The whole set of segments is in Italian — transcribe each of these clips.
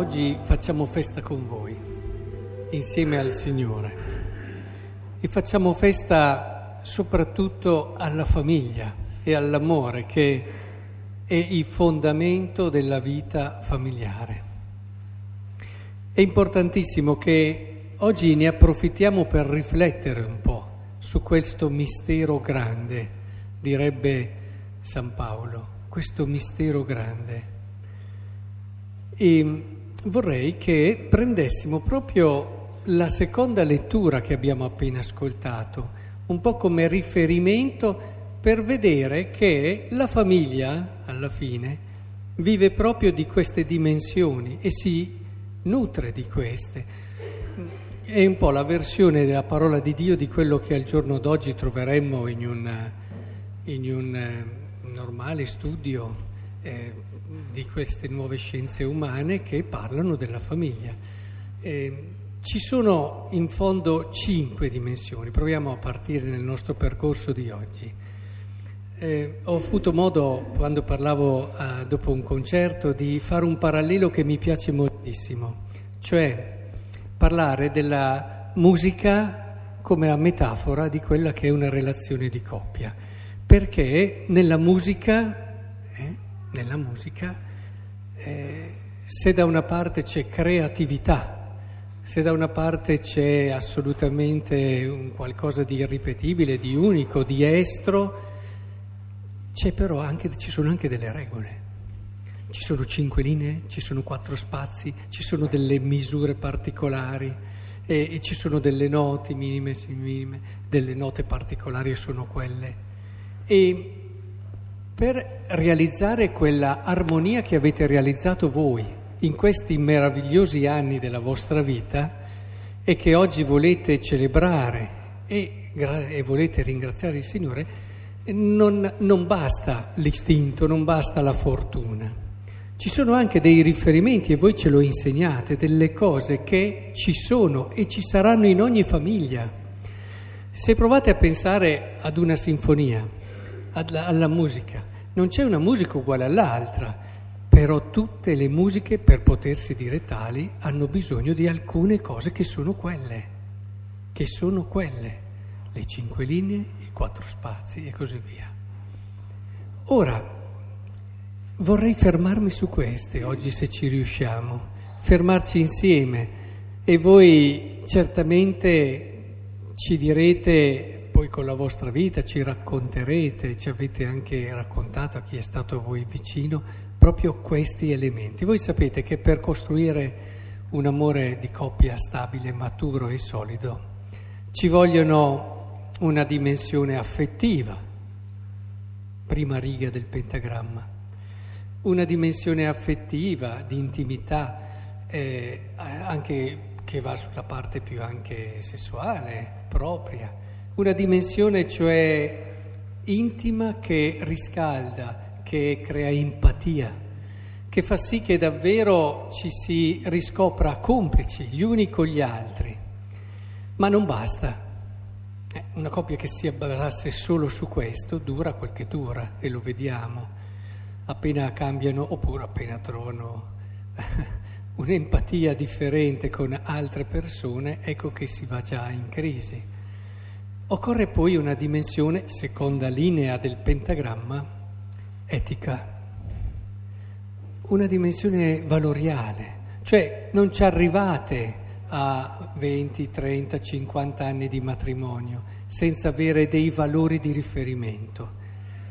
oggi facciamo festa con voi, insieme al Signore, e facciamo festa soprattutto alla famiglia e all'amore che è il fondamento della vita familiare. È importantissimo che oggi ne approfittiamo per riflettere un po' su questo mistero grande, direbbe San Paolo, questo mistero grande. E vorrei che prendessimo proprio la seconda lettura che abbiamo appena ascoltato, un po' come riferimento per vedere che la famiglia, alla fine, vive proprio di queste dimensioni e si nutre di queste. È un po' la versione della parola di Dio di quello che al giorno d'oggi troveremmo in un, in un eh, normale studio. Eh, di queste nuove scienze umane che parlano della famiglia. Eh, ci sono in fondo cinque dimensioni, proviamo a partire nel nostro percorso di oggi. Eh, ho avuto modo, quando parlavo eh, dopo un concerto, di fare un parallelo che mi piace moltissimo, cioè parlare della musica come la metafora di quella che è una relazione di coppia, perché nella musica nella musica, eh, se da una parte c'è creatività, se da una parte c'è assolutamente un qualcosa di irripetibile, di unico, di estro, c'è però anche, ci sono anche delle regole. Ci sono cinque linee, ci sono quattro spazi, ci sono delle misure particolari e, e ci sono delle note minime, minime, delle note particolari e sono quelle. E per realizzare quella armonia che avete realizzato voi in questi meravigliosi anni della vostra vita e che oggi volete celebrare e, e volete ringraziare il Signore, non, non basta l'istinto, non basta la fortuna. Ci sono anche dei riferimenti, e voi ce lo insegnate, delle cose che ci sono e ci saranno in ogni famiglia. Se provate a pensare ad una sinfonia, alla, alla musica, non c'è una musica uguale all'altra, però tutte le musiche, per potersi dire tali, hanno bisogno di alcune cose che sono quelle, che sono quelle, le cinque linee, i quattro spazi e così via. Ora, vorrei fermarmi su queste oggi se ci riusciamo, fermarci insieme e voi certamente ci direte poi con la vostra vita ci racconterete, ci avete anche raccontato a chi è stato a voi vicino proprio questi elementi. Voi sapete che per costruire un amore di coppia stabile, maturo e solido ci vogliono una dimensione affettiva, prima riga del pentagramma, una dimensione affettiva, di intimità, eh, anche che va sulla parte più anche sessuale, propria una dimensione cioè intima che riscalda, che crea empatia, che fa sì che davvero ci si riscopra complici gli uni con gli altri. Ma non basta. Eh, una coppia che si basasse solo su questo dura quel che dura e lo vediamo. Appena cambiano oppure appena trovano un'empatia differente con altre persone, ecco che si va già in crisi. Occorre poi una dimensione, seconda linea del pentagramma, etica, una dimensione valoriale, cioè non ci arrivate a 20, 30, 50 anni di matrimonio senza avere dei valori di riferimento,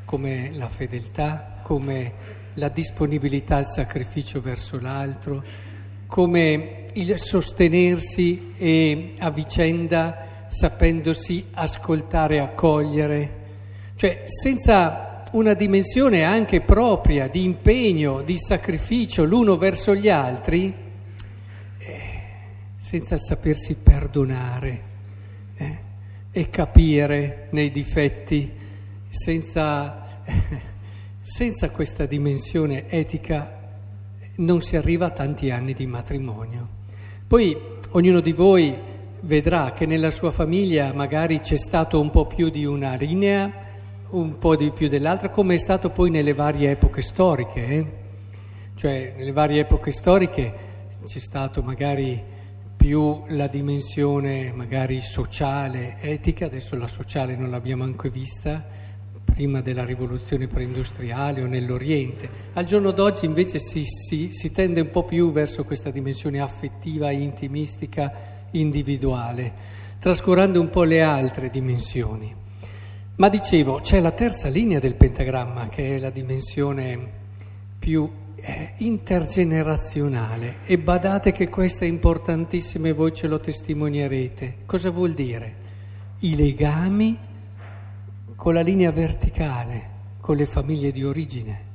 come la fedeltà, come la disponibilità al sacrificio verso l'altro, come il sostenersi e a vicenda sapendosi ascoltare accogliere, cioè senza una dimensione anche propria di impegno, di sacrificio l'uno verso gli altri, eh, senza il sapersi perdonare eh, e capire nei difetti, senza, eh, senza questa dimensione etica non si arriva a tanti anni di matrimonio. Poi ognuno di voi vedrà che nella sua famiglia magari c'è stato un po' più di una linea, un po' di più dell'altra, come è stato poi nelle varie epoche storiche. Eh? Cioè, nelle varie epoche storiche c'è stato magari più la dimensione magari sociale, etica, adesso la sociale non l'abbiamo anche vista, prima della rivoluzione preindustriale o nell'Oriente. Al giorno d'oggi invece si, si, si tende un po' più verso questa dimensione affettiva, intimistica, individuale, trascurando un po' le altre dimensioni. Ma dicevo, c'è la terza linea del pentagramma, che è la dimensione più eh, intergenerazionale. E badate che questa è importantissima e voi ce lo testimonierete. Cosa vuol dire? I legami con la linea verticale, con le famiglie di origine.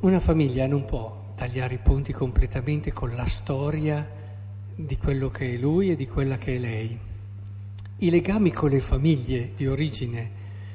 Una famiglia non può tagliare i punti completamente con la storia di quello che è lui e di quella che è lei i legami con le famiglie di origine,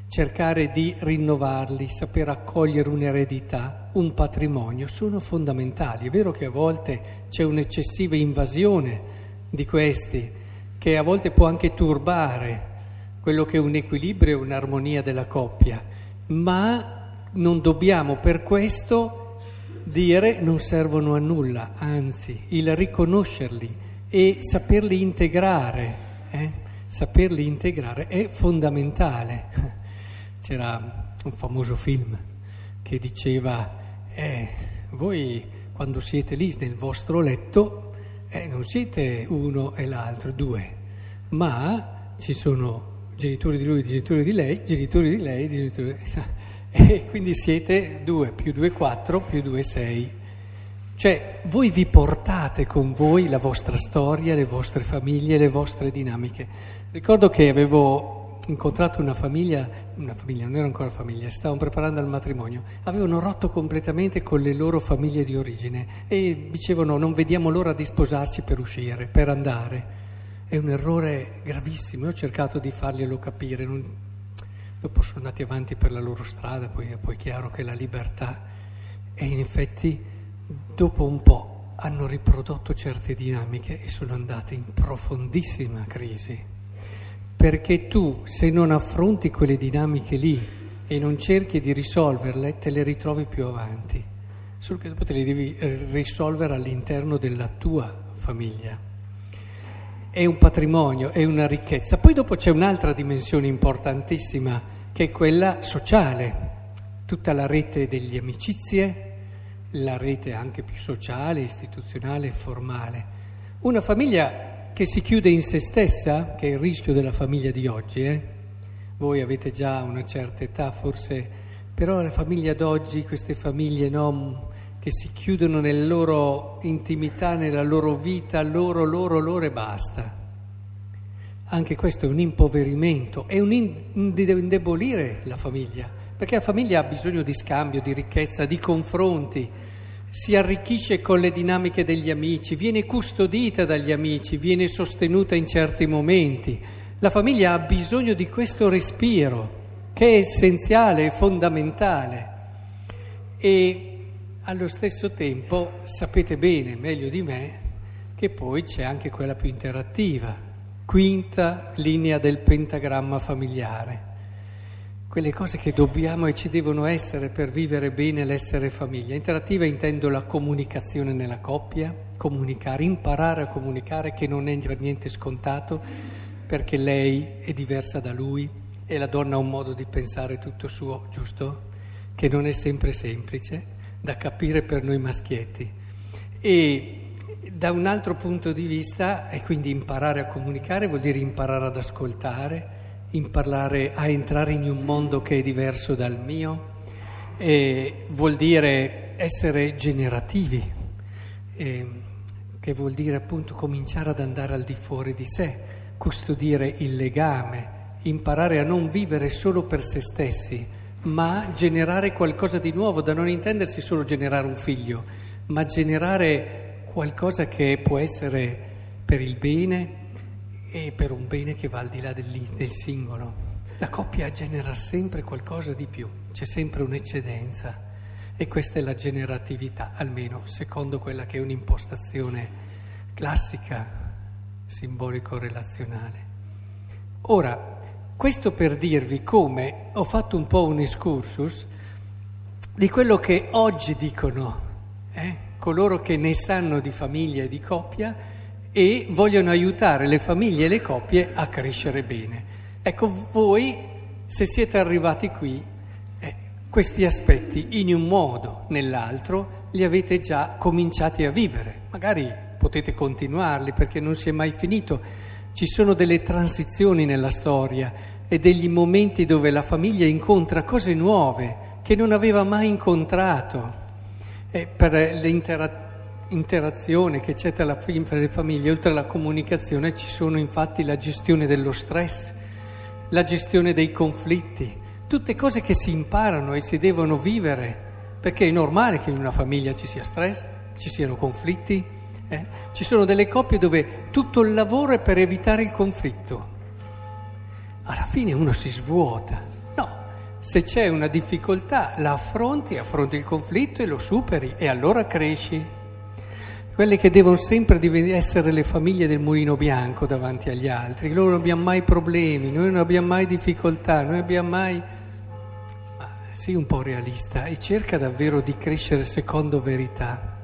cercare di rinnovarli, saper accogliere un'eredità, un patrimonio, sono fondamentali. È vero che a volte c'è un'eccessiva invasione di questi, che a volte può anche turbare quello che è un equilibrio e un'armonia della coppia, ma non dobbiamo per questo dire non servono a nulla, anzi, il riconoscerli e saperli integrare. Eh? saperli integrare è fondamentale. C'era un famoso film che diceva, eh, voi quando siete lì nel vostro letto eh, non siete uno e l'altro, due, ma ci sono genitori di lui, genitori di lei, genitori di lei, genitori di lei. E quindi siete due, più due, quattro, più due, sei. Cioè, voi vi portate con voi la vostra storia, le vostre famiglie, le vostre dinamiche. Ricordo che avevo incontrato una famiglia, una famiglia, non era ancora famiglia, stavano preparando il matrimonio, avevano rotto completamente con le loro famiglie di origine e dicevano non vediamo l'ora di sposarsi per uscire, per andare. È un errore gravissimo, io ho cercato di farglielo capire, non... dopo sono andati avanti per la loro strada, poi è poi chiaro che la libertà e in effetti dopo un po' hanno riprodotto certe dinamiche e sono andate in profondissima crisi. Perché tu, se non affronti quelle dinamiche lì e non cerchi di risolverle, te le ritrovi più avanti. Solo che dopo te le devi eh, risolvere all'interno della tua famiglia. È un patrimonio, è una ricchezza. Poi dopo c'è un'altra dimensione importantissima, che è quella sociale. Tutta la rete delle amicizie, la rete anche più sociale, istituzionale e formale. Una famiglia che si chiude in se stessa, che è il rischio della famiglia di oggi, eh? voi avete già una certa età forse, però la famiglia d'oggi, queste famiglie no, che si chiudono nella loro intimità, nella loro vita, loro, loro, loro e basta. Anche questo è un impoverimento, è un indebolire la famiglia perché la famiglia ha bisogno di scambio, di ricchezza, di confronti, si arricchisce con le dinamiche degli amici, viene custodita dagli amici, viene sostenuta in certi momenti. La famiglia ha bisogno di questo respiro che è essenziale, è fondamentale. E allo stesso tempo sapete bene, meglio di me, che poi c'è anche quella più interattiva, quinta linea del pentagramma familiare quelle cose che dobbiamo e ci devono essere per vivere bene l'essere famiglia. Interattiva intendo la comunicazione nella coppia, comunicare, imparare a comunicare che non è per niente scontato perché lei è diversa da lui e la donna ha un modo di pensare tutto suo, giusto? Che non è sempre semplice da capire per noi maschietti. E da un altro punto di vista, e quindi imparare a comunicare vuol dire imparare ad ascoltare, imparare a entrare in un mondo che è diverso dal mio, e vuol dire essere generativi, e, che vuol dire appunto cominciare ad andare al di fuori di sé, custodire il legame, imparare a non vivere solo per se stessi, ma generare qualcosa di nuovo, da non intendersi solo generare un figlio, ma generare qualcosa che può essere per il bene, e per un bene che va al di là del, del singolo. La coppia genera sempre qualcosa di più, c'è sempre un'eccedenza e questa è la generatività, almeno secondo quella che è un'impostazione classica, simbolico-relazionale. Ora, questo per dirvi come ho fatto un po' un excursus di quello che oggi dicono, eh? coloro che ne sanno di famiglia e di coppia e vogliono aiutare le famiglie e le coppie a crescere bene. Ecco, voi, se siete arrivati qui, eh, questi aspetti in un modo o nell'altro li avete già cominciati a vivere, magari potete continuarli perché non si è mai finito. Ci sono delle transizioni nella storia e degli momenti dove la famiglia incontra cose nuove che non aveva mai incontrato. E per l'interazione che c'è tra le famiglie, oltre alla comunicazione, ci sono infatti la gestione dello stress, la gestione dei conflitti, tutte cose che si imparano e si devono vivere, perché è normale che in una famiglia ci sia stress, ci siano conflitti. Eh? Ci sono delle coppie dove tutto il lavoro è per evitare il conflitto. Alla fine uno si svuota. Se c'è una difficoltà la affronti, affronti il conflitto e lo superi e allora cresci. Quelle che devono sempre essere le famiglie del mulino bianco davanti agli altri, loro non abbiamo mai problemi, noi non abbiamo mai difficoltà, noi abbiamo mai... Ma sii un po' realista e cerca davvero di crescere secondo verità.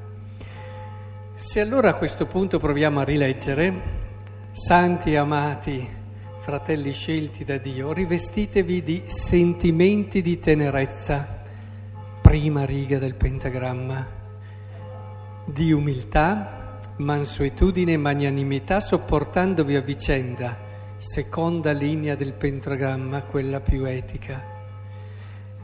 Se allora a questo punto proviamo a rileggere, santi amati, fratelli scelti da Dio, rivestitevi di sentimenti di tenerezza, prima riga del pentagramma, di umiltà, mansuetudine e magnanimità, sopportandovi a vicenda, seconda linea del pentagramma, quella più etica,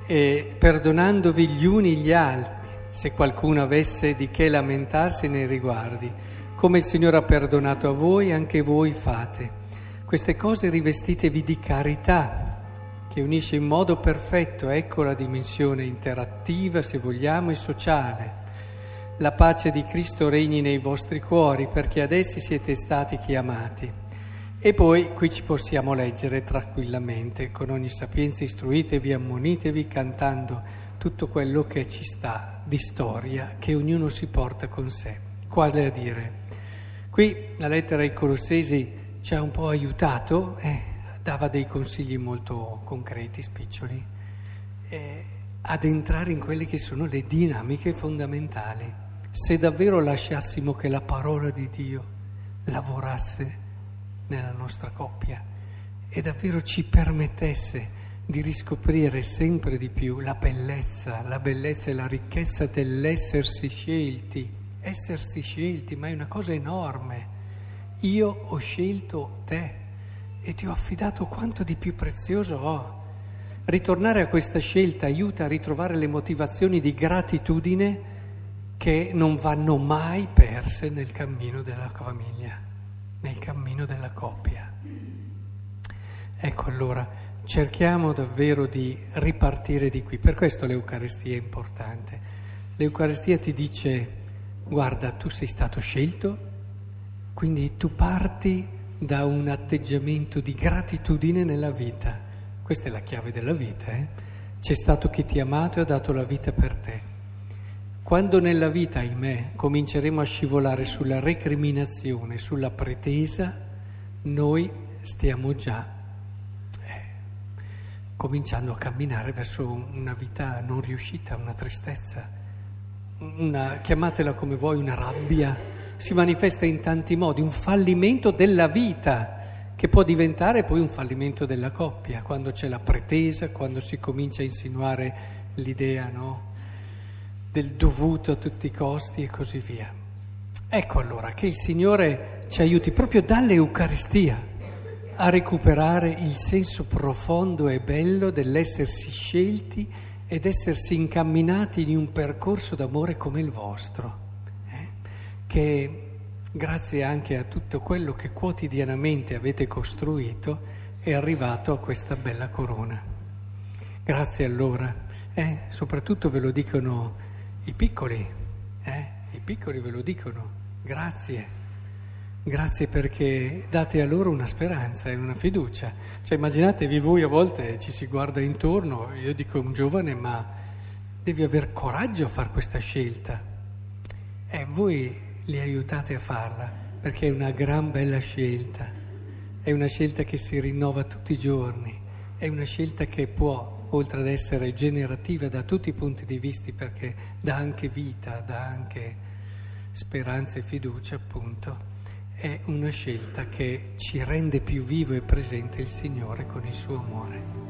e perdonandovi gli uni gli altri, se qualcuno avesse di che lamentarsi nei riguardi, come il Signore ha perdonato a voi, anche voi fate. Queste cose rivestitevi di carità, che unisce in modo perfetto, ecco la dimensione interattiva, se vogliamo, e sociale. La pace di Cristo regni nei vostri cuori, perché ad essi siete stati chiamati. E poi qui ci possiamo leggere tranquillamente, con ogni sapienza istruitevi, ammonitevi, cantando tutto quello che ci sta di storia che ognuno si porta con sé. Quale a dire? Qui la lettera ai Colossesi ci ha un po' aiutato, eh, dava dei consigli molto concreti, spiccioli, eh, ad entrare in quelle che sono le dinamiche fondamentali. Se davvero lasciassimo che la parola di Dio lavorasse nella nostra coppia e davvero ci permettesse di riscoprire sempre di più la bellezza, la bellezza e la ricchezza dell'essersi scelti, essersi scelti, ma è una cosa enorme io ho scelto te e ti ho affidato quanto di più prezioso ho. Ritornare a questa scelta aiuta a ritrovare le motivazioni di gratitudine che non vanno mai perse nel cammino della famiglia, nel cammino della coppia. Ecco allora, cerchiamo davvero di ripartire di qui. Per questo l'Eucaristia è importante. L'Eucaristia ti dice, guarda, tu sei stato scelto quindi tu parti da un atteggiamento di gratitudine nella vita. Questa è la chiave della vita. Eh? C'è stato chi ti ha amato e ha dato la vita per te. Quando nella vita, ahimè, cominceremo a scivolare sulla recriminazione, sulla pretesa, noi stiamo già eh, cominciando a camminare verso una vita non riuscita, una tristezza, una, chiamatela come vuoi, una rabbia si manifesta in tanti modi, un fallimento della vita che può diventare poi un fallimento della coppia, quando c'è la pretesa, quando si comincia a insinuare l'idea no? Del dovuto a tutti i costi e così via. Ecco allora che il Signore ci aiuti proprio dall'Eucaristia a recuperare il senso profondo e bello dell'essersi scelti ed essersi incamminati in un percorso d'amore come il vostro che grazie anche a tutto quello che quotidianamente avete costruito è arrivato a questa bella corona. Grazie allora, eh, soprattutto ve lo dicono i piccoli, eh, i piccoli ve lo dicono, grazie. Grazie perché date a loro una speranza e una fiducia. Cioè immaginatevi voi a volte ci si guarda intorno, io dico un giovane, ma devi aver coraggio a fare questa scelta. E eh, voi li aiutate a farla, perché è una gran bella scelta, è una scelta che si rinnova tutti i giorni, è una scelta che può, oltre ad essere generativa da tutti i punti di vista, perché dà anche vita, dà anche speranza e fiducia, appunto, è una scelta che ci rende più vivo e presente il Signore con il suo amore.